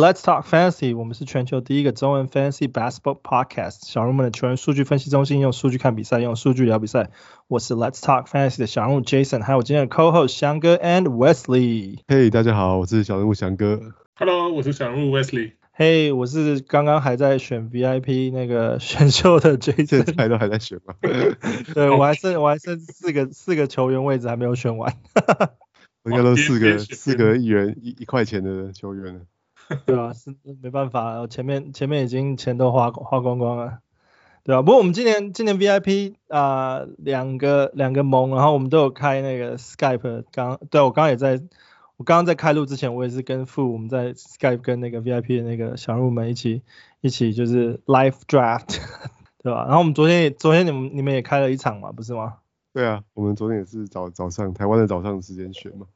Let's talk fantasy。我们是全球第一个中文 fantasy basketball podcast。小人物们的球员数据分析中心，用数据看比赛，用数据聊比赛。我是 Let's talk fantasy 的小人物 Jason，还有我今天的 co-host 翔哥 and Wesley。Hey，大家好，我是小人物翔哥。Hello，我是小人物 Wesley。Hey，我是刚刚还在选 VIP 那个 选秀的 Jason。现在都还在选吗？对，我还剩我还剩四个四个球员位置还没有选完。我应该都四个四个一元一一块钱的球员了。对啊，是没办法，前面前面已经钱都花花光光了，对啊，不过我们今年今年 VIP 啊、呃、两个两个盟，然后我们都有开那个 Skype，刚对我刚刚也在，我刚刚在开录之前，我也是跟父我们在 Skype 跟那个 VIP 的那个小人物们一起一起就是 Live Draft，对吧？然后我们昨天也昨天你们你们也开了一场嘛，不是吗？对啊，我们昨天也是早早上台湾的早上时间选嘛。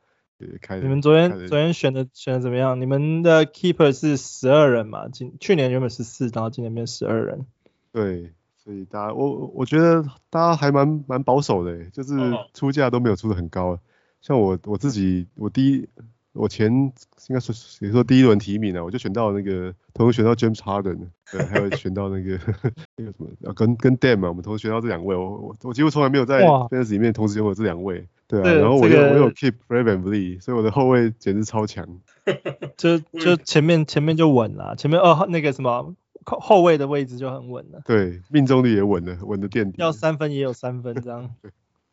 你们昨天昨天选的选的怎么样？你们的 keeper 是十二人嘛？今去年原本是四，然后今年变十二人。对，所以大家我我觉得大家还蛮蛮保守的，就是出价都没有出的很高。像我我自己我第一。我前应该说，比如说第一轮提名呢，我就选到那个，同时选到 James Harden，对，还有选到那个 那个什么，跟跟 Dame 嘛，我们同时选到这两位，我我我几乎从来没有在 Fantasy 里面同时拥有这两位，对啊，然后我又、这个、我有 Keep Fred VanVleet，所以我的后卫简直超强，就就前面前面就稳了，前面二号那个什么后后卫的位置就很稳了，对，命中率也稳了，稳的垫底，要三分也有三分这样。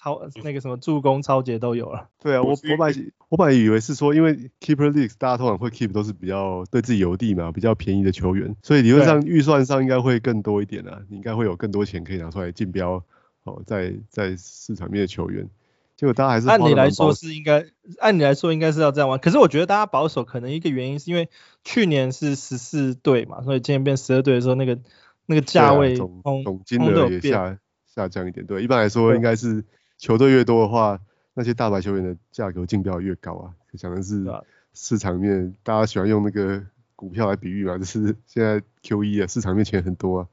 超那个什么助攻、超节都有了。对啊，我我本来我本来以为是说，因为 keeper leagues 大家通常会 keep 都是比较对自己有利嘛，比较便宜的球员，所以理论上预算上应该会更多一点啊，你应该会有更多钱可以拿出来竞标哦，在在市场面的球员。结果大家还是按理来说是应该，按理来说应该是要这样玩。可是我觉得大家保守，可能一个原因是因为去年是十四队嘛，所以今年变十二队的时候，那个那个价位总总金额也下下降一点。对，一般来说应该是。球队越多的话，那些大牌球员的价格竞标越高啊。讲的是市场面，大家喜欢用那个股票来比喻嘛，就是现在 QE 啊，市场面钱很多啊，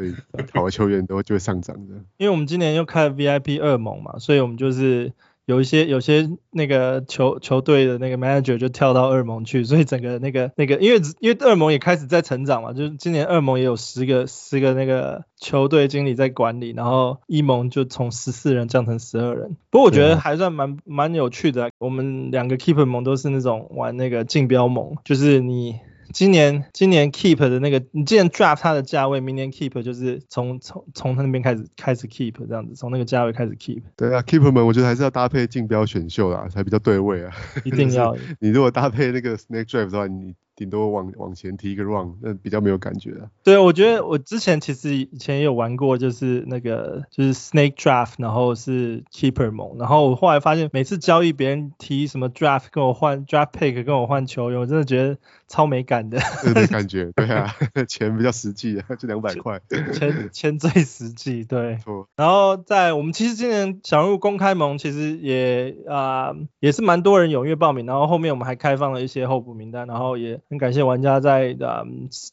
所以好的球员都就会上涨的。因为我们今年又开了 VIP 二盟嘛，所以我们就是。有一些有些那个球球队的那个 manager 就跳到二盟去，所以整个那个那个，因为因为二盟也开始在成长嘛，就是今年二盟也有十个十个那个球队经理在管理，然后一盟就从十四人降成十二人。不过我觉得还算蛮蛮有趣的，我们两个 keeper 盟都是那种玩那个竞标盟，就是你。今年今年 keep 的那个，你今年 draft 它的价位，明年 keep 就是从从从他那边开始开始 keep 这样子，从那个价位开始 keep。对啊，keeper 们我觉得还是要搭配竞标选秀啦，才比较对位啊。一定要。你如果搭配那个 snake draft 的话，你。顶多往往前提一个 run，那比较没有感觉啊。对，我觉得我之前其实以前也有玩过，就是那个就是 snake draft，然后是 keeper 盟，然后我后来发现每次交易别人提什么 draft 跟我换 draft pick 跟我换球员，我真的觉得超美感的。没感觉，对啊，钱比较实际啊，就两百块。钱钱最实际，对。然后在我们其实今年想入公开盟其实也啊、呃、也是蛮多人踊跃报名，然后后面我们还开放了一些候补名单，然后也。很感谢玩家在呃，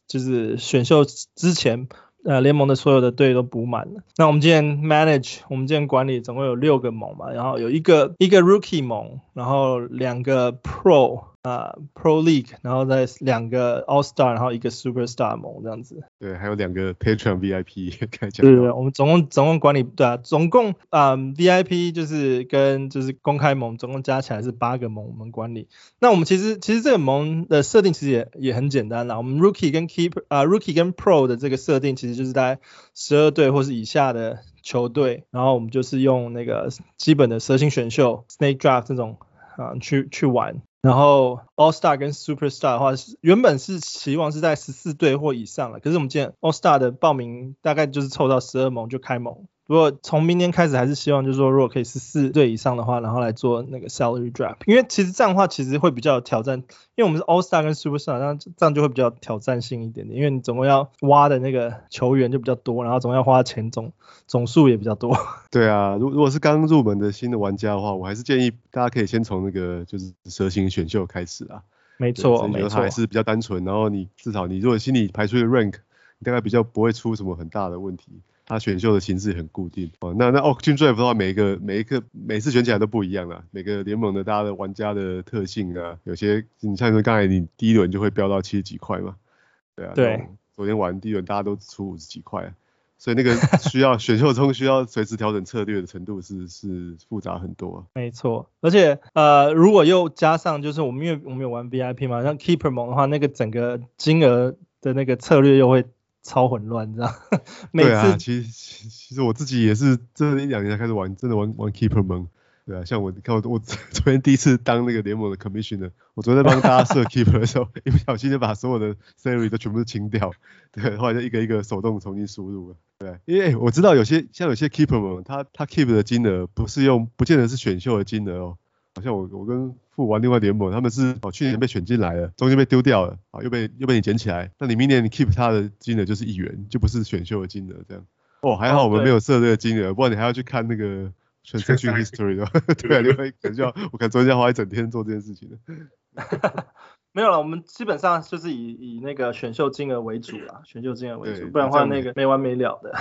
就是选秀之前，呃，联盟的所有的队都补满了。那我们今天 manage，我们今天管理总共有六个盟嘛，然后有一个一个 rookie 盟，然后两个 pro。啊、uh，Pro League，然后再两个 All Star，然后一个 Superstar 盟这样子。对，还有两个 Patron VIP 开奖。对对，我们总共总共管理对啊，总共啊、um, VIP 就是跟就是公开盟总共加起来是八个盟我们管理。那我们其实其实这个盟的设定其实也也很简单啦。我们 Rookie 跟 Keep 啊、uh, Rookie 跟 Pro 的这个设定其实就是在十二队或是以下的球队，然后我们就是用那个基本的蛇形选秀 Snake Draft 这种啊去去玩。然后 All Star 跟 Superstar 的话，是原本是期望是在十四队或以上了，可是我们见 All Star 的报名大概就是凑到十二盟就开盟。不过从明年开始还是希望就是说，如果可以是四队以上的话，然后来做那个 salary draft，因为其实这样的话其实会比较有挑战，因为我们是 All Star 跟 Superstar，这样这样就会比较挑战性一点点，因为你总共要挖的那个球员就比较多，然后总要花钱总总数也比较多。对啊，如如果是刚入门的新的玩家的话，我还是建议大家可以先从那个就是蛇形选秀开始啊。没错，没错，还是比较单纯，然后你至少你如果心里排出一个 rank，你大概比较不会出什么很大的问题。他选秀的形式很固定哦。那那 Auction 的话，每一个每一个每次选起来都不一样啦，每个联盟的大家的玩家的特性啊，有些你像说刚才你第一轮就会飙到七十几块嘛，对啊，对，昨天玩第一轮大家都出五十几块。所以那个需要 选秀中需要随时调整策略的程度是是复杂很多。没错，而且呃如果又加上就是我们因为我们有玩 VIP 嘛，像 Keeper 盟的话，那个整个金额的那个策略又会超混乱，你知道？每次对啊，其实其实我自己也是这一两年才开始玩，真的玩玩 Keeper 盟。对啊，像我你看我我 昨天第一次当那个联盟的 commissioner，我昨天在帮大家设 keeper 的时候，一不小心就把所有的 salary 都全部都清掉，对，后来就一个一个手动重新输入了，对，因为我知道有些像有些 keeper 们，他他 keep 的金额不是用，不见得是选秀的金额哦，好像我我跟富玩另外联盟，他们是哦去年被选进来了，中间被丢掉了，啊又被又被你捡起来，那你明年你 keep 他的金额就是一元，就不是选秀的金额这样，哦还好我们没有设这个金额，不然你还要去看那个。Transaction history 的，对啊，因为 可能就要我可能昨天要花一整天做这件事情的没有了，我们基本上就是以以那个选秀金额为主啦，选秀金额为主，不然的话那个没完没了的。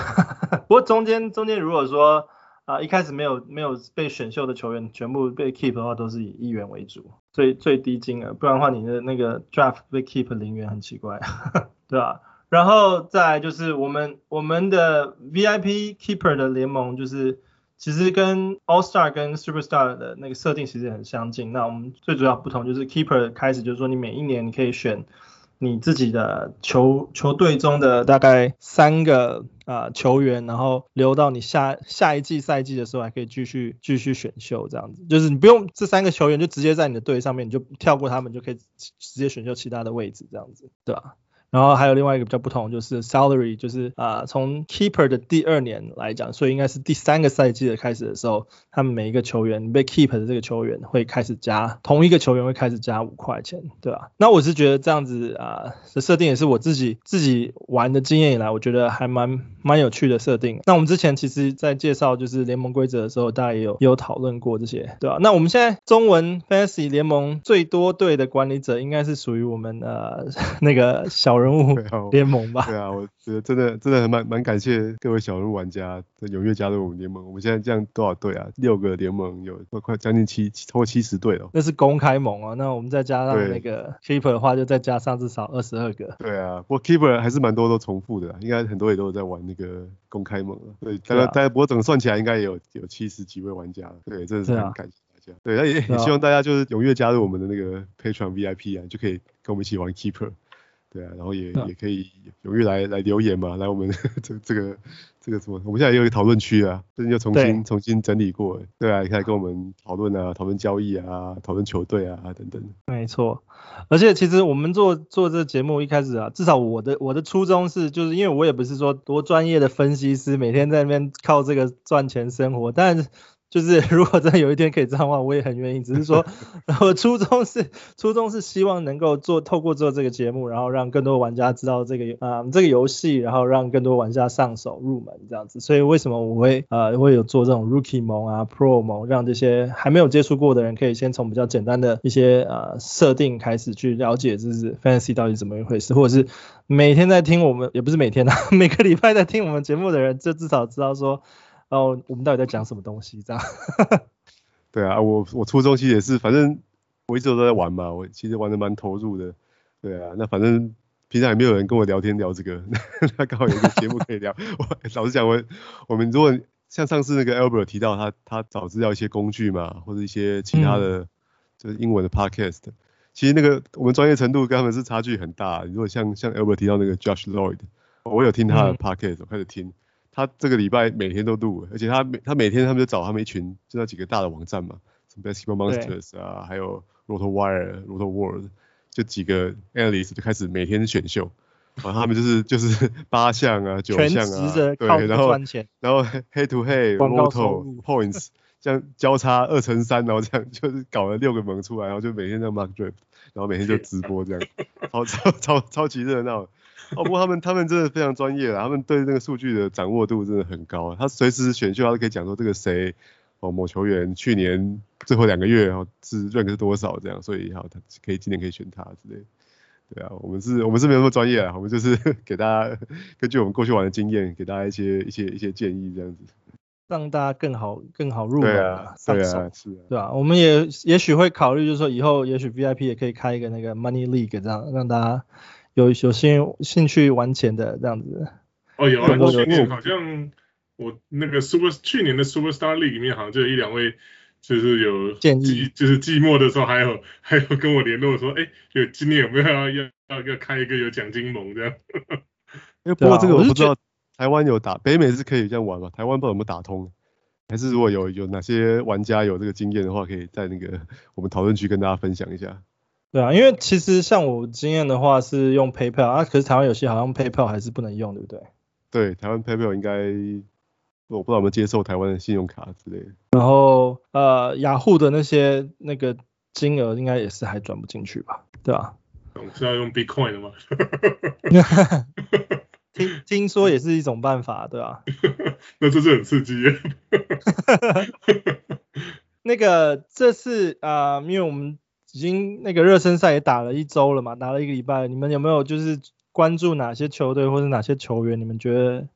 不过中间中间如果说啊、一开始没有没有被选秀的球员全部被 keep 的话，都是以一元为主，最最低金额，不然的话你的那个 draft 被 keep 零元很奇怪，对吧、啊？然后再就是我们我们的 VIP keeper 的联盟就是。其实跟 All Star 跟 Superstar 的那个设定其实很相近。那我们最主要不同就是 Keeper 开始就是说你每一年你可以选你自己的球球队中的大概三个啊、球员，然后留到你下下一季赛季的时候还可以继续继续选秀这样子。就是你不用这三个球员就直接在你的队上面，你就跳过他们就可以直接选秀其他的位置这样子，对吧？然后还有另外一个比较不同，就是 salary，就是啊、从 keeper 的第二年来讲，所以应该是第三个赛季的开始的时候，他们每一个球员被 keep 的这个球员会开始加，同一个球员会开始加五块钱，对吧？那我是觉得这样子啊的设定也是我自己自己玩的经验以来，我觉得还蛮蛮有趣的设定。那我们之前其实在介绍就是联盟规则的时候，大家也有也有讨论过这些，对吧？那我们现在中文 fantasy 联盟最多队的管理者应该是属于我们呃 那个小。小人物 联盟吧，对啊，我觉得真的真的很蛮蛮感谢各位小人物玩家的踊跃加入我们联盟。我们现在这样多少队啊？六个联盟有快将近七超过七十队了。那是公开盟啊，那我们再加上那个 keeper 的话，就再加上至少二十二个。对啊，不过 keeper 还是蛮多都重复的，应该很多也都有在玩那个公开盟了。对，大概大概不过整个算起来应该也有有七十几位玩家了。对，真的是很感谢大家。对，那也也希望大家就是踊跃加入我们的那个 Patreon VIP 啊，就可以跟我们一起玩 keeper。对啊，然后也也可以踊跃来来留言嘛，来我们 这这个这个什么，我们现在也有一个讨论区啊，最近又重新重新整理过，对啊，也可以跟我们讨论啊，讨论交易啊，讨论球队啊等等。没错，而且其实我们做做这个节目一开始啊，至少我的我的初衷是，就是因为我也不是说多专业的分析师，每天在那边靠这个赚钱生活，但是。就是 如果真的有一天可以这样的话，我也很愿意。只是说，我初衷是初衷是希望能够做透过做这个节目，然后让更多玩家知道这个啊、呃、这个游戏，然后让更多玩家上手入门这样子。所以为什么我会呃会有做这种 Rookie 盟啊 Pro 盟，让这些还没有接触过的人可以先从比较简单的一些呃设定开始去了解，就是 Fantasy 到底怎么一回事，或者是每天在听我们也不是每天啊，每个礼拜在听我们节目的人，就至少知道说。然后我们到底在讲什么东西？这样。对啊，我我初中其实也是，反正我一直都在玩嘛，我其实玩的蛮投入的。对啊，那反正平常也没有人跟我聊天聊这个，那刚好有一个节目可以聊。我老实讲，我我们如果像上次那个 Albert 提到他他找资料一些工具嘛，或者一些其他的、嗯、就是英文的 Podcast，其实那个我们专业程度跟他们是差距很大。如果像像 Albert 提到那个 Josh Lloyd，我有听他的 Podcast，、嗯、我开始听。他这个礼拜每天都录，而且他每他每天他们就找他们一群，就那几个大的网站嘛，什么 Basketball Monsters 啊，还有 RotoWire、RotoWorld，就几个 Analyst 就开始每天选秀，然后他们就是就是八项啊、九项啊，对，然后然后 Head to Head、Roto Points 这样交叉二乘三，然后这样就是搞了六个盟出来，然后就每天在 mark Drift，然后每天就直播这样，超超超超级热闹。哦，不过他们他们真的非常专业啦，他们对那个数据的掌握度真的很高。他随时选秀，他都可以讲说这个谁哦，某球员去年最后两个月哦是 rank 是多少这样，所以好他可以今年可以选他之类。对啊，我们是，我们是没有那么专业啊，我们就是 给大家根据我们过去玩的经验，给大家一些一些一些建议这样子，让大家更好更好入门啊，对啊，是啊，对吧？我们也也许会考虑，就是说以后也许 VIP 也可以开一个那个 Money League 这样，让大家有有兴兴趣玩钱的这样子。哦，有啊，去年好像我那个 Super 去年的 Superstar League 里面好像就有一两位。就是有建议，就是寂寞的时候还有还有跟我联络说，哎、欸，有今年有没有要要要开一个有奖金盟这样？因为不过这个我不知道，台湾有打，北美是可以这样玩吗？台湾不知道有没有打通？还是如果有有哪些玩家有这个经验的话，可以在那个我们讨论区跟大家分享一下。对啊，因为其实像我经验的话是用 PayPal 啊，可是台湾有些好像 PayPal 还是不能用，对不对？对，台湾 PayPal 应该。我不知道有没有接受台湾的信用卡之类的。然后呃，雅虎的那些那个金额应该也是还转不进去吧？对吧？是要用 Bitcoin 的吗？听听说也是一种办法，对吧？那这是很刺激耶。那个这次啊、呃，因为我们已经那个热身赛也打了一周了嘛，打了一个礼拜，你们有没有就是关注哪些球队或者哪些球员？你们觉得？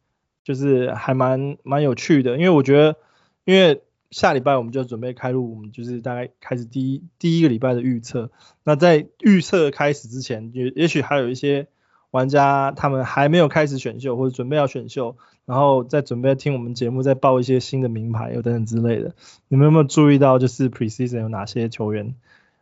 就是还蛮蛮有趣的，因为我觉得，因为下礼拜我们就准备开录，我们就是大概开始第一第一个礼拜的预测。那在预测开始之前，也也许还有一些玩家他们还没有开始选秀或者准备要选秀，然后在准备听我们节目，再报一些新的名牌又等等之类的。你们有没有注意到，就是 preseason 有哪些球员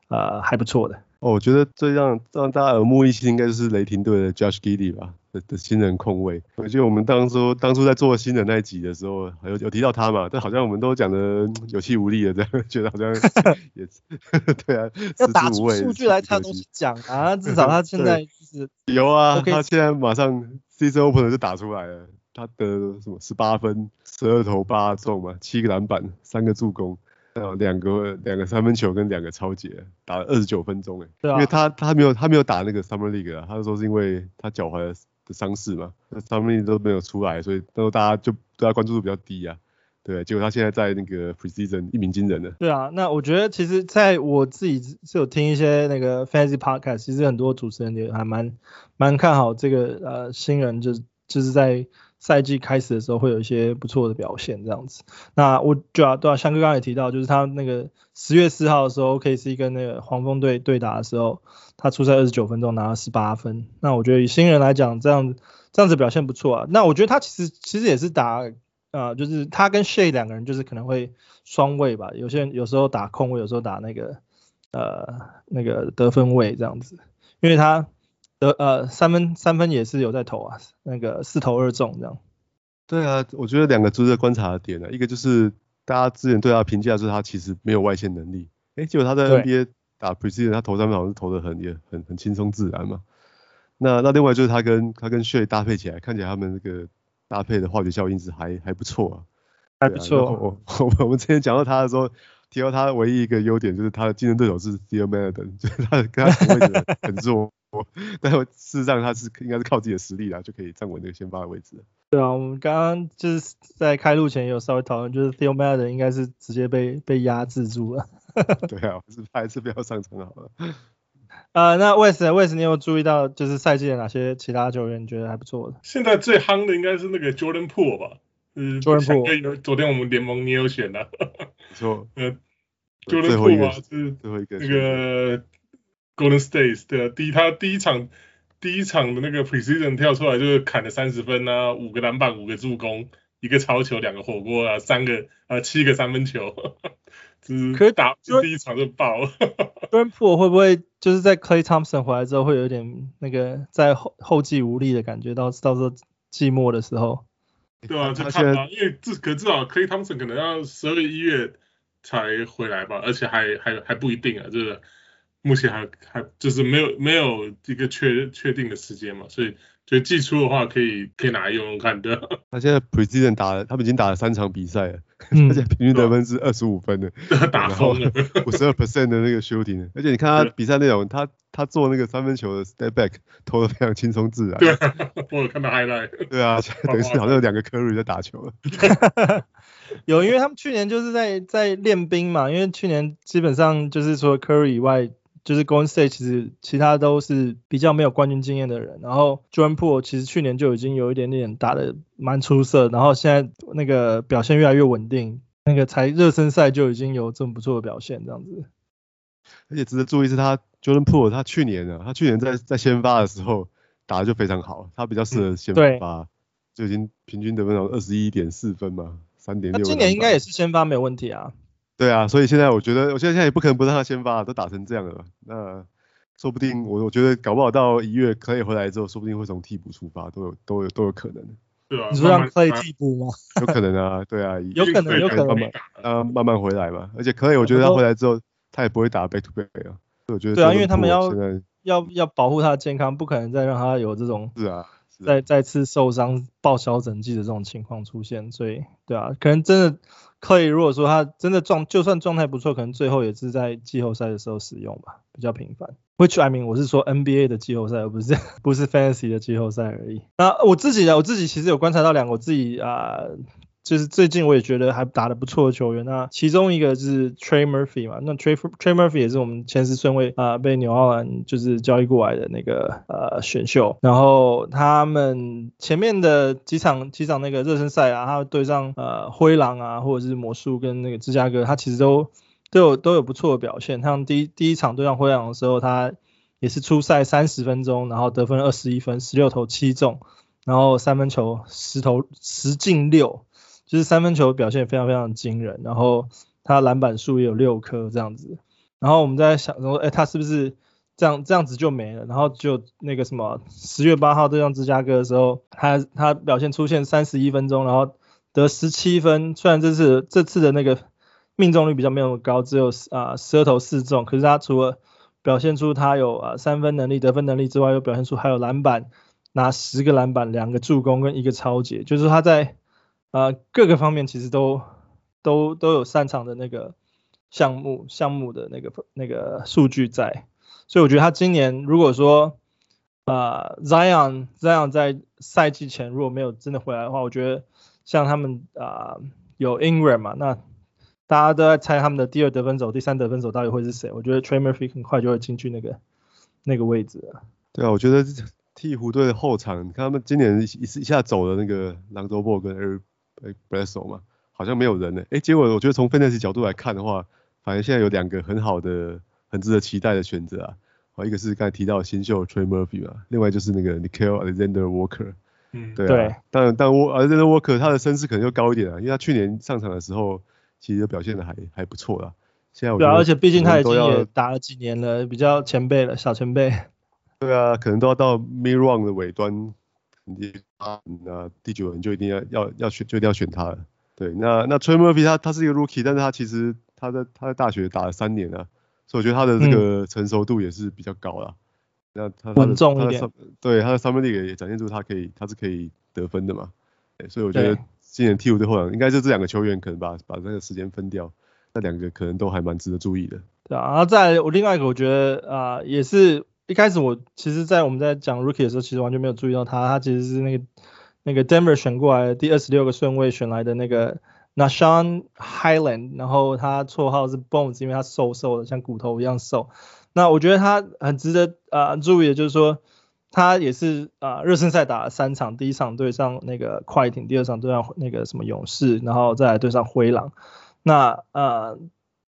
呃还不错的？哦，我觉得最让让大家耳目一新应该就是雷霆队的 Josh Giddey 吧。的的新人控卫，我记得我们当初当初在做新人那一集的时候，有有提到他嘛，但好像我们都讲的有气无力的这样，觉得好像 也是 对啊，要打出数据来才能讲啊，至少他现 在就是有啊.他现在马上 Season Opener 就打出来了，他得什么十八分，十二投八中嘛，七个篮板，三个助攻，还有两个两个三分球跟两个超节，打了二十九分钟哎，对啊，因为他他没有他没有打那个 Summer League 啊，他说是因为他脚踝的。的伤势嘛，那上面都没有出来，所以那时候大家就对他关注度比较低啊。对，结果他现在在那个 preseason 一鸣惊人的。对啊，那我觉得其实在我自己是有听一些那个 fantasy podcast，其实很多主持人也还蛮蛮看好这个呃新人，就是就是在赛季开始的时候会有一些不错的表现这样子。那我就要对啊，翔哥刚刚也提到，就是他那个十月四号的时候，OKC 跟那个黄蜂队对打的时候。他出赛二十九分钟拿了十八分，那我觉得以新人来讲，这样子这样子表现不错啊。那我觉得他其实其实也是打啊、呃，就是他跟 Shay 两个人就是可能会双位吧，有些人有时候打控位，有时候打那个呃那个得分位这样子，因为他得呃三分三分也是有在投啊，那个四投二中这样。对啊，我觉得两个值得观察的点呢、啊，一个就是大家之前对他评价是他其实没有外线能力，哎，结果他在 NBA。打 preseason 他投三分好像是投的很也很很轻松自然嘛。那那另外就是他跟他跟 Shai 搭配起来，看起来他们那个搭配的化学效应是还还不错啊。还不错。我我我们之前讲到他的时候，提到他唯一一个优点就是他的竞争对手是 Theo Maledon，就是他跟他同位置很弱。但是事实上他是应该是靠自己的实力啦，就可以站稳那个先发的位置。对啊，我们刚刚就是在开录前有稍微讨论，就是 Theo Maledon 应该是直接被被压制住了。对啊，还是还是不要上场好了。呃，那 Wes，Wes，你有注意到就是赛季的哪些其他球员你觉得还不错的？现在最夯的应该是那个 Jordan Poole 吧？嗯，Jordan Poole。昨天我们联盟你有选的。没错。呃，Jordan Poole 啊，是最后一个。那个 Golden State 的第一，他第一场第一场的那个 Precision 跳出来就是砍了三十分啊，五个篮板，五个助攻，一个超球，两个火锅啊，三个啊，七个三分球。只可以打就第一场就爆了。Jordan Poole 会不会就是在 Clay Thompson 回来之后会有一点那个在后后继无力的感觉？到到时候寂寞的时候，对啊，就看吧，因为至可至少 Clay Thompson 可能要十二月一月才回来吧，而且还还还不一定啊，就是目前还还就是没有没有一个确确定的时间嘛，所以。所以季初的话可以可以拿来用用看的。他现在 President 打了，他们已经打了三场比赛了，嗯、而且平均得分是二十五分的，打疯了，五十二 percent 的那个 shooting，而且你看他比赛内容，他他做那个三分球的 step back 投的非常轻松自然。对，我有看到 highlight。对啊，等于是好像有两个 Curry 在打球了。有，因为他们去年就是在在练兵嘛，因为去年基本上就是除了 Curry 以外。就是 Golden State 其实其他都是比较没有冠军经验的人，然后 Jordan Poole 其实去年就已经有一点点打的蛮出色，然后现在那个表现越来越稳定，那个才热身赛就已经有这么不错的表现这样子。而且值得注意是他 Jordan Poole 他去年啊，他去年在在先发的时候打的就非常好，他比较适合先发，嗯、就已经平均得分有二十一点四分嘛，三点六。今年应该也是先发没有问题啊。对啊，所以现在我觉得，我现在现在也不可能不让他先发，都打成这样了，那说不定我我觉得搞不好到一月可以回来之后，说不定会从替补出发，都有都有都有可能。对啊，你说让 Clay 替补吗？有可能啊，对啊，有可能有可能慢慢啊慢慢回来嘛，而且 Clay 我觉得他回来之后，他也不会打 back to back 啊，我觉得对啊，因为他们要要要保护他的健康，不可能再让他有这种是啊。再再次受伤报销整季的这种情况出现，所以对啊，可能真的可以。如果说他真的状，就算状态不错，可能最后也是在季后赛的时候使用吧，比较频繁。Which I mean，我是说 NBA 的季后赛，而不是 不是 Fantasy 的季后赛而已。那我自己呢，我自己其实有观察到两个，我自己啊。就是最近我也觉得还打得不错的球员，那其中一个是 Trey Murphy 嘛，那 Trey Trey Murphy 也是我们前十顺位啊、被纽奥兰就是交易过来的那个呃选秀，然后他们前面的几场几场那个热身赛啊，他对上呃灰狼啊或者是魔术跟那个芝加哥，他其实都都有都有不错的表现，像第一第一场对上灰狼的时候，他也是出赛三十分钟，然后得分二十一分，十六投七中，然后三分球十投十进六。就是三分球表现非常非常惊人，然后他篮板数也有六颗这样子，然后我们在想说，哎，他是不是这样这样子就没了？然后就那个什么，十月八号对上芝加哥的时候，他他表现出现三十一分钟，然后得十七分，虽然这次这次的那个命中率比较没有那么高，只有啊十二投四中，可是他除了表现出他有啊三分能力、得分能力之外，又表现出还有篮板，拿十个篮板、两个助攻跟一个抄截，就是他在。啊、各个方面其实都都都有擅长的那个项目项目的那个那个数据在，所以我觉得他今年如果说啊、呃、Zion Zion 在赛季前如果没有真的回来的话，我觉得像他们啊、有 Ingram 嘛，那大家都在猜他们的第二得分手、第三得分手到底会是谁？我觉得 Trey Murphy 很快就会进去那个那个位置了。对啊，我觉得 鹈鹕队的后场，你看他们今年一一下走了那个 Lonzo Ball 跟 Bledsoe 嘛，好像没有人呢。哎，结果我觉得从 Fantasy 角度来看的话，反正现在有两个很好的、很值得期待的选择啊。好，一个是刚才提到的新秀 Trey Murphy 嘛，另外就是那个 Nickeil Alexander Walker。嗯，对啊。对当然，但 Alexander Walker 他的身世可能就高一点啊，因为他去年上场的时候其实表现的还还不错啦。现在我觉得对啊，而且毕竟他已经也打了几年了，比较前辈了，小前辈。对啊，可能都要到 Mid Round 的尾端。第八那第九人就一定要要要选，就一定要选他了。对，那那 Trey Murphy 他他是一个 Rookie，但是他其实他在他在大学打了三年了，所以我觉得他的这个成熟度也是比较高了。嗯、那他稳重一点，对他的 Summer League 也展现出他可以他是可以得分的嘛。对，所以我觉得今年 T 五队后场应该是这两个球员可能把把那个时间分掉，那两个可能都还蛮值得注意的。对啊，然后再我另外一个我觉得啊、呃、也是。一开始我其实，在我们在讲 Rookie 的时候，其实完全没有注意到他，他其实是那个那个 Denver 选过来的第二十六个顺位选来的那个 Nashon Highland，然后他绰号是 Bones，因为他瘦瘦的，像骨头一样瘦。那我觉得他很值得啊、注意的，就是说他也是啊热身赛打了三场，第一场对上那个快艇，第二场对上那个什么勇士，然后再来对上灰狼。那呃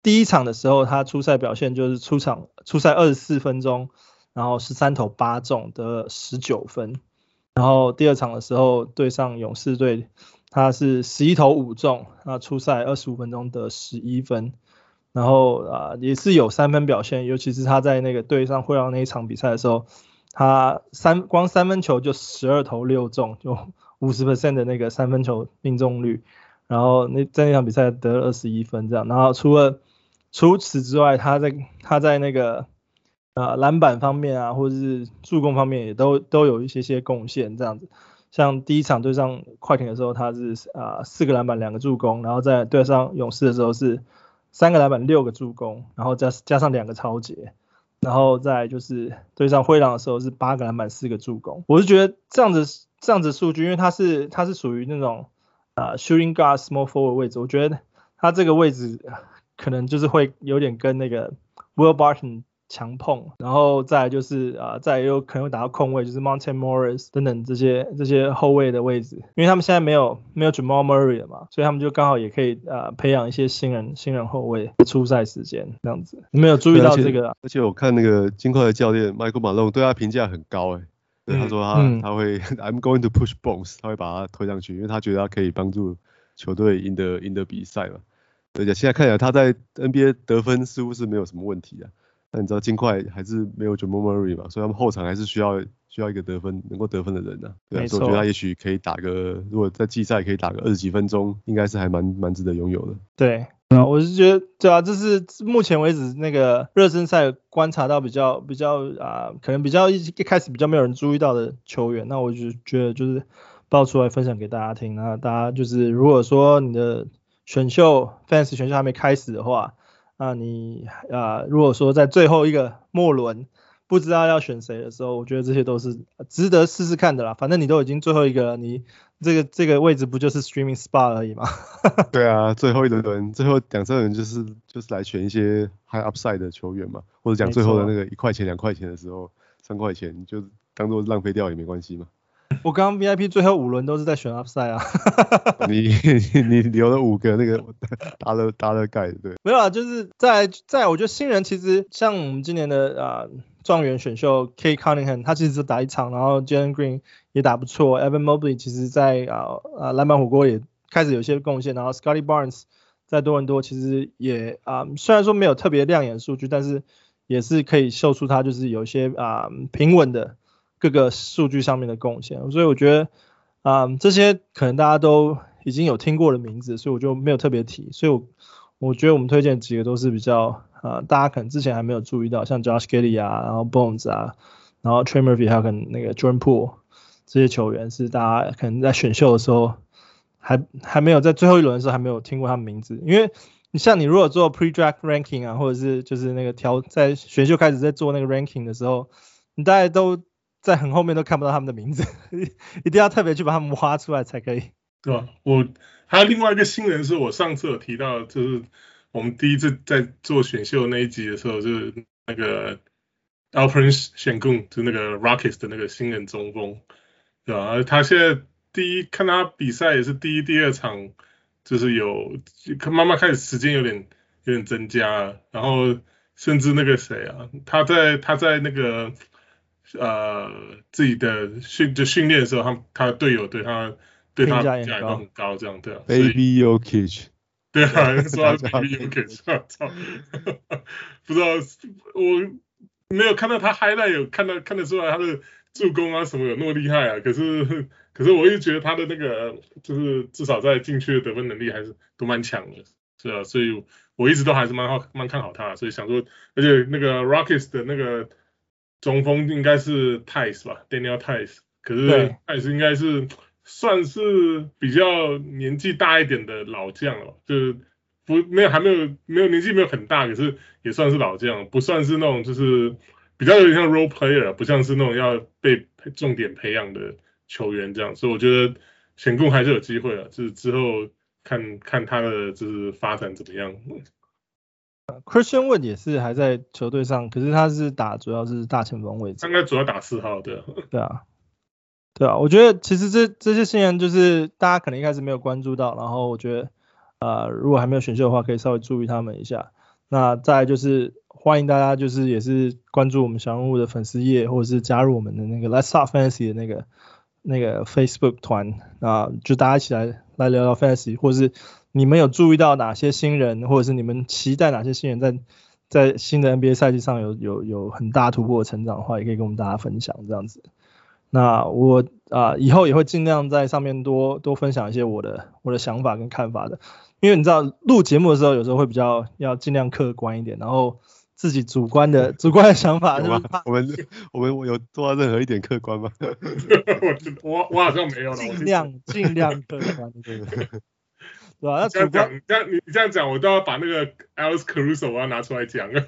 第一场的时候，他出赛表现就是出场出赛二十四分钟。然后十三投八中得十九分，然后第二场的时候对上勇士队，他是十一投五中，那出赛二十五分钟得十一分，然后啊、也是有三分表现，尤其是他在那个对上灰狼那一场比赛的时候，他三光三分球就十二投六中，就五十 percent 的那个三分球命中率，然后那在那场比赛得了二十一分这样，然后除了除此之外，他在他在那个。啊，篮板方面啊，或者是助攻方面也都都有一些些贡献这样子。像第一场对上快艇的时候，他是啊四个篮板两个助攻，然后在对上勇士的时候是三个篮板六个助攻，然后加加上两个抄截，然后再就是对上灰狼的时候是八个篮板四个助攻。我是觉得这样子这样子数据，因为他是他是属于那种啊 shooting guard small forward 位置，我觉得他这个位置可能就是会有点跟那个 Will Barton。强碰，然后再来就是啊，再有可能会打到控位，就是 m o n t a n Morris 等等这些这些后卫的位置，因为他们现在没有没有 Jamal Murray 了嘛，所以他们就刚好也可以啊培养一些新人新人后卫的出赛时间这样子。你没有注意到这个、啊？而且我看那个金块的教练 Michael Malone 对他评价很高哎、欸，对他说他、嗯、他会 I'm going to push Bones，他会把他推上去，因为他觉得他可以帮助球队赢得赢得比赛嘛。而且现在看起来他在 NBA 得分似乎是没有什么问题的。那你知道金块还是没有 Jamal Murray 嘛，所以他们后场还是需要需要一个得分能够得分的人呢、啊。对啊，所以我觉得他也许可以打个，如果在季赛可以打个二十几分钟，应该是还蛮蛮值得拥有的。对，啊，我是觉得，对啊，这是目前为止那个热身赛观察到比较比较啊，可能比较一一开始比较没有人注意到的球员，那我就觉得就是爆出来分享给大家听。那大家就是如果说你的选秀 Fantasy 选秀还没开始的话。那你啊，如果说在最后一个末轮不知道要选谁的时候，我觉得这些都是值得试试看的啦。反正你都已经最后一个了，你这个这个位置不就是 streaming spot 而已吗？对啊，最后一轮轮，最后两三轮就是就是来选一些 high upside 的球员嘛，或者讲最后的那个一块钱两块钱的时候，三块钱就当做浪费掉也没关系嘛。我刚刚 VIP 最后五轮都是在选 upside 啊 你，你你留了五个那个 打了打了盖对，没有啊，就是在在我觉得新人其实像我们今年的啊状元选秀 Cade Cunningham，他其实只打一场，然后 Jalen Green 也打不错，Evan Mobley 其实在啊啊篮板火锅也开始有些贡献，然后 Scotty Barnes 在多伦多其实也啊虽然说没有特别亮眼的数据，但是也是可以秀出他就是有一些啊平稳的。各个数据上面的贡献，所以我觉得啊、这些可能大家都已经有听过的名字，所以我就没有特别提。所以我，我觉得我们推荐几个都是比较啊、呃，大家可能之前还没有注意到，像 Josh g i l l y 啊，然后 Bones 啊，然后 Trey Murphy 还有可能那个 Jordan Poole 这些球员是大家可能在选秀的时候还还没有在最后一轮的时候还没有听过他们名字，因为你像你如果做 Pre-Draft Ranking 啊，或者是就是那个调在选秀开始在做那个 Ranking 的时候，你大概都。在很后面都看不到他们的名字，一定要特别去把他们挖出来才可以。对吧？我还有另外一个新人是我上次有提到，就是我们第一次在做选秀那一集的时候，就是那个 Alperen Sengun，就那个 Rockets 的那个新人中锋，对吧？他现在第一看他比赛也是第一、第二场，就是有慢慢开始时间有点有点增加了，然后甚至那个谁啊，他在他在那个。呃，自己的训就训练的时候，他他的队友对他对他评价也都很高，这样对啊。Baby Jokic 对啊，说 Baby Jokic 操，不知道我没有看到他 highlight 有看到看得出来他的助攻啊什么有那么厉害啊，可是可是我一直觉得他的那个就是至少在禁区的得分能力还是都蛮强的，是啊，所以我一直都还是蛮好蛮看好他，所以想说，而且那个 Rockets 的那个。中锋应该是 Theis 吧，Daniel Theis，可是 Theis 应该是算是比较年纪大一点的老将了，就是不没有还没有没有年纪没有很大，可是也算是老将，不算是那种就是比较有点像 role player，不像是那种要被重点培养的球员这样，所以我觉得选贡还是有机会的，就是之后看看他的就是发展怎么样。Christian Wood 也是还在球队上，可是他是打主要是大前锋位置，应该主要打四号，对。对啊，对啊，我觉得其实这这些新人就是大家可能一开始没有关注到，然后我觉得呃如果还没有选秀的话，可以稍微注意他们一下。那再来就是欢迎大家就是也是关注我们小人物的粉丝页，或者是加入我们的那个 Let's Talk Fantasy 的那个那个 Facebook 团啊，就大家一起来来聊聊 Fantasy，或者是。你们有注意到哪些新人，或者是你们期待哪些新人在在新的 NBA 赛季上有有有很大突破成长的话，也可以跟我们大家分享这样子。那我啊、呃、以后也会尽量在上面多多分享一些我的我的想法跟看法的，因为你知道录节目的时候有时候会比较要尽量客观一点，然后自己主观的 主观的想法是吧。我们我们我有做到任何一点客观吗？我我我好像没有了。尽量尽量客观，对不对？对吧？这样讲，你这样你这样讲，我都要把那个 Alex Caruso 我要拿出来讲。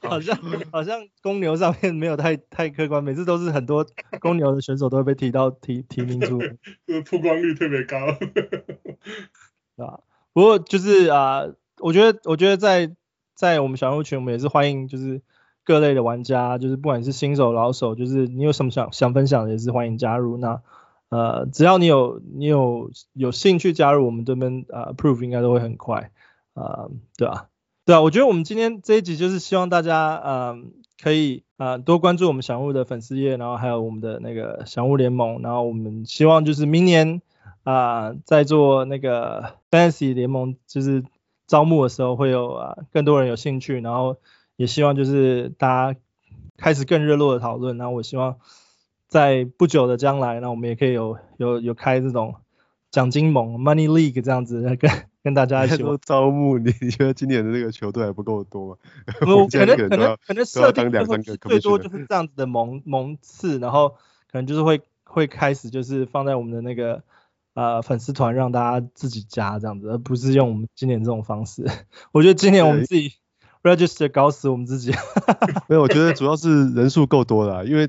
好像好像公牛上面没有太太客观，每次都是很多公牛的选手都会被提到提提名出，就是曝光率特别高。对吧？不过就是啊、呃，我觉得我觉得在在我们小人物群，我们也是欢迎就是各类的玩家，就是不管是新手老手，就是你有什么想想分享的，也是欢迎加入。那呃，只要你有你有有兴趣加入我们这边，呃，approve 应该都会很快，呃，对啊，对啊，我觉得我们今天这一集就是希望大家，呃，可以呃多关注我们小物的粉丝页，然后还有我们的那个小物联盟，然后我们希望就是明年啊，在、做那个 Fantasy 联盟就是招募的时候会有啊、呃、更多人有兴趣，然后也希望就是大家开始更热络的讨论，然后我希望。在不久的将来，那我们也可以有有有开这种奖金盟 Money League 这样子，跟跟大家一起 招募。你你觉得今年的这个球队还不够多吗？我 可能可能可能设定最多就是这样子的盟盟次，然后可能就是会会开始就是放在我们的那个呃粉丝团让大家自己加这样子，而不是用我们今年这种方式。我觉得今年我们自己 register 搞死我们自己。没有，我觉得主要是人数够多了，因为。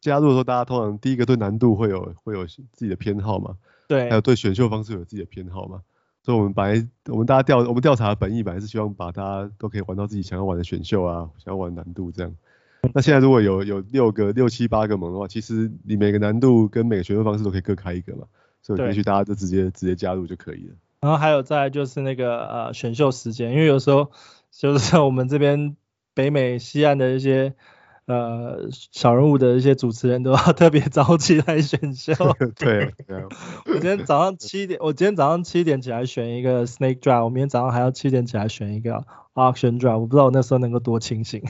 加入的时候，大家通常第一个对难度会有会有自己的偏好嘛，对，还有对选秀方式有自己的偏好嘛，所以我们本来我们大家调我们调查的本意本来是希望把大家都可以玩到自己想要玩的选秀啊，想要玩难度这样。那现在如果有有六个六七八个盟的话，其实你每个难度跟每个选秀方式都可以各开一个嘛，所以也许大家就直接直接加入就可以了。然后还有再就是那个呃选秀时间，因为有时候就是我们这边北美西岸的一些。呃，小人物的一些主持人都要 特别早起来选秀。对，对 我今天早上七点，我今天早上七点起来选一个 Snake Draft，我明天早上还要七点起来选一个 Auction Draft，我不知道我那时候能够多清醒。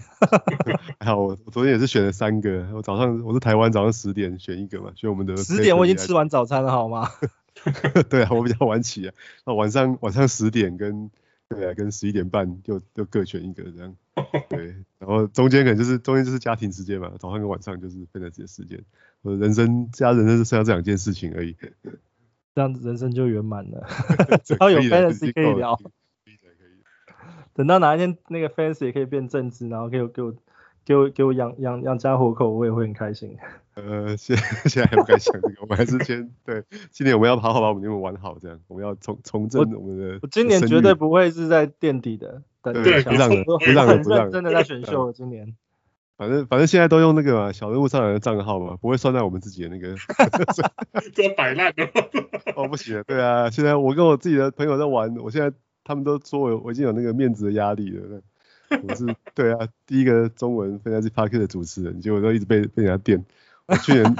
还好，我昨天也是选了三个，我早上我是台湾早上十点选一个嘛，选我们的。十点我已经吃完早餐了，好吗？对啊，我比较晚起啊，那晚上晚上十点跟。对啊，跟十一点半就就各选一个这样，对，然后中间可能就是中间就是家庭时间嘛，早上跟晚上就是分了自己的时间，我的人生家人生就剩下这两件事情而已，这样子人生就圆满了 只要有 fantasy 可以聊，等到哪一天那个 fantasy 也可以变正职，然后给我给我。给我给我养养养家活口，我也会很开心。呃，现现在还不敢想这个，我们还是先对，今年我们要好好把我们联盟玩好，这样我们要重重振我们的我。我今年绝对不会是在垫底的，等对，不让人不让人不让人真的在选秀了今年。反正反正现在都用那个嘛，小人物上来的账号嘛，不会算在我们自己的那个。这摆烂的。哦，不行，对啊，现在我跟我自己的朋友在玩，我现在他们都说我我已经有那个面子的压力了。我是对啊，第一个中文 Fantasy Podcast 的主持人，结果都一直被被人家电。我去年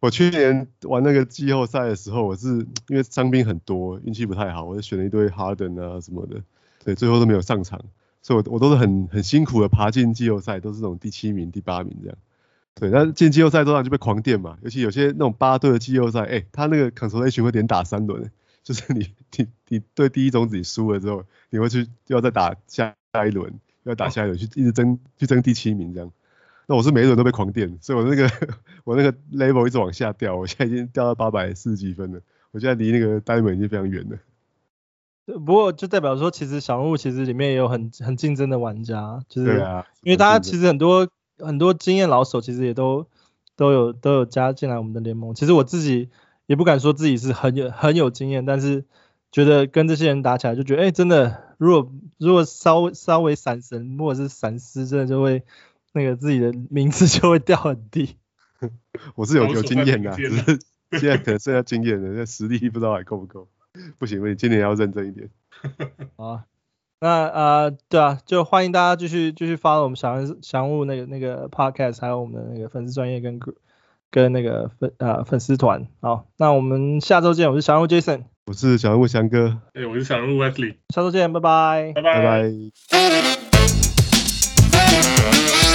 我去年玩那个季后赛的时候，我是因为伤兵很多，运气不太好，我就选了一堆 Harden 啊什么的，对，最后都没有上场，所以我我都是很很辛苦的爬进季后赛，都是这种第七名、第八名这样。对，那进季后赛通常就被狂电嘛，尤其有些那种八队的季后赛，哎、他那个 Consolation 会连打三轮，就是你你你对第一种子输了之后，你会去要再打下。下一轮要打下一轮去一直争去争第七名这样，那我是每一轮都被狂电，所以我那个 我那个 level 一直往下掉，我现在已经掉到八百四十几分了，我现在离那个 diamond 已经非常远了。不过就代表说，其实小人物其实里面也有很很竞争的玩家，就是对啊，因为大家其实很多很多经验老手其实也都都有都有加进来我们的联盟。其实我自己也不敢说自己是很有很有经验，但是觉得跟这些人打起来就觉得哎、欸、真的。如果如果稍微稍微闪神或者是闪失，真的就会那个自己的名字就会掉很低。我是有有经验的，只是 现在可能剩下经验了，那实力不知道还够不够。不行，不行，今年要认真一点。好，那啊，对啊，就欢迎大家继续继续发我们祥祥物那个那个 podcast，还有我们的那个粉丝专业跟跟那个粉啊粉丝团。好，那我们下周见。我是祥物 Jason，我是祥物翔哥，哎，我是祥物 Wesley。下周见，拜拜，拜拜拜。